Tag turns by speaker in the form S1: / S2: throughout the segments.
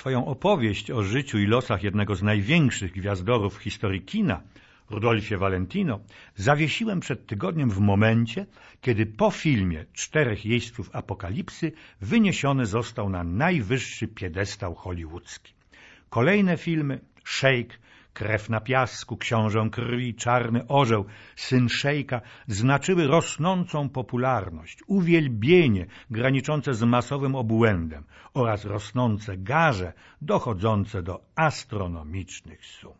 S1: Swoją opowieść o życiu i losach jednego z największych gwiazdorów w historii kina, Rudolfie Valentino, zawiesiłem przed tygodniem w momencie, kiedy po filmie Czterech Jeźdźców Apokalipsy wyniesiony został na najwyższy piedestał hollywoodzki. Kolejne filmy Shake, Krew na piasku, Książę krwi, Czarny orzeł, Syn Szejka znaczyły rosnącą popularność, uwielbienie graniczące z masowym obłędem oraz rosnące garze dochodzące do astronomicznych sum.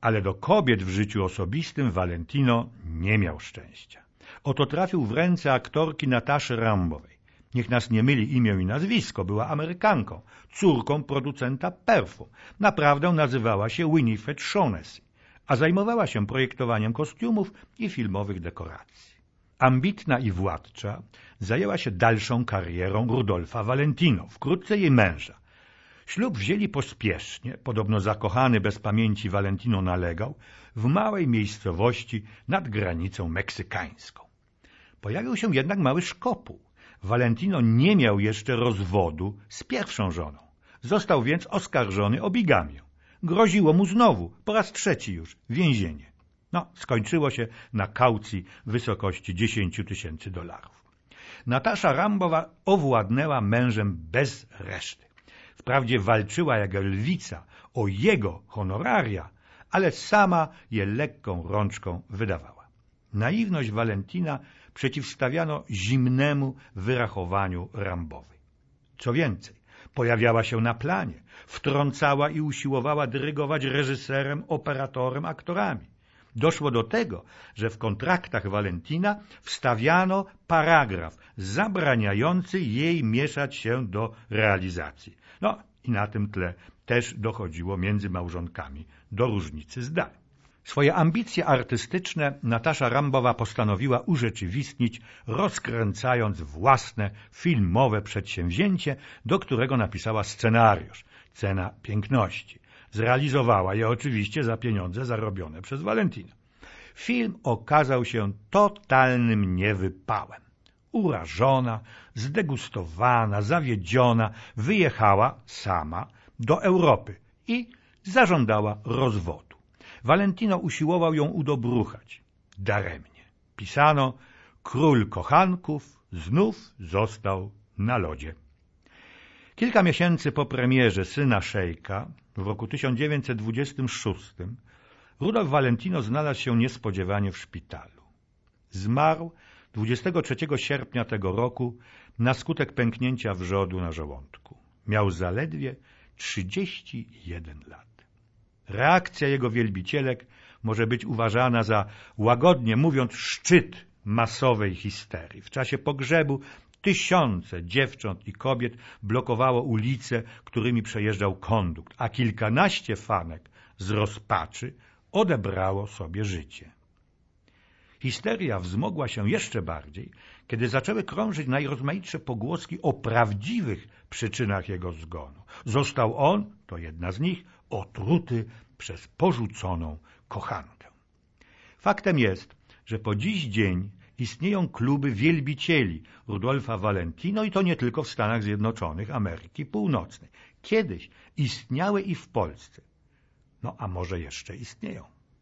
S1: Ale do kobiet w życiu osobistym Valentino nie miał szczęścia. Oto trafił w ręce aktorki Nataszy Rambowej. Niech nas nie myli imię i nazwisko, była Amerykanką, córką producenta perfum. Naprawdę nazywała się Winifred Shaughnessy, a zajmowała się projektowaniem kostiumów i filmowych dekoracji. Ambitna i władcza zajęła się dalszą karierą Rudolfa Valentino, wkrótce jej męża. Ślub wzięli pospiesznie, podobno zakochany bez pamięci Valentino nalegał, w małej miejscowości nad granicą meksykańską. Pojawił się jednak mały szkopuł. Valentino nie miał jeszcze rozwodu z pierwszą żoną. Został więc oskarżony o bigamię. Groziło mu znowu, po raz trzeci już, więzienie. No, skończyło się na kaucji w wysokości 10 tysięcy dolarów. Natasza Rambowa owładnęła mężem bez reszty. Wprawdzie walczyła jak lwica o jego honoraria, ale sama je lekką rączką wydawała. Naiwność Valentina przeciwstawiano zimnemu wyrachowaniu Rambowej. Co więcej, pojawiała się na planie, wtrącała i usiłowała dyrygować reżyserem, operatorem, aktorami. Doszło do tego, że w kontraktach Valentina wstawiano paragraf zabraniający jej mieszać się do realizacji. No i na tym tle też dochodziło między małżonkami do różnicy zdań. Swoje ambicje artystyczne Natasza Rambowa postanowiła urzeczywistnić, rozkręcając własne filmowe przedsięwzięcie, do którego napisała scenariusz Cena Piękności. Zrealizowała je oczywiście za pieniądze zarobione przez Valentina. Film okazał się totalnym niewypałem. Urażona, zdegustowana, zawiedziona, wyjechała sama do Europy i zażądała rozwodu. Valentino usiłował ją udobruchać. Daremnie. Pisano, król kochanków znów został na lodzie. Kilka miesięcy po premierze Syna Szejka w roku 1926 Rudolf Valentino znalazł się niespodziewanie w szpitalu. Zmarł 23 sierpnia tego roku na skutek pęknięcia wrzodu na żołądku. Miał zaledwie 31 lat. Reakcja jego wielbicielek może być uważana za, łagodnie mówiąc, szczyt masowej histerii. W czasie pogrzebu tysiące dziewcząt i kobiet blokowało ulice, którymi przejeżdżał kondukt, a kilkanaście fanek z rozpaczy odebrało sobie życie. Histeria wzmogła się jeszcze bardziej, kiedy zaczęły krążyć najrozmaitsze pogłoski o prawdziwych przyczynach jego zgonu. Został on, to jedna z nich, otruty przez porzuconą kochankę. Faktem jest, że po dziś dzień istnieją kluby wielbicieli Rudolfa Valentino i to nie tylko w Stanach Zjednoczonych Ameryki Północnej. Kiedyś istniały i w Polsce. No a może jeszcze istnieją.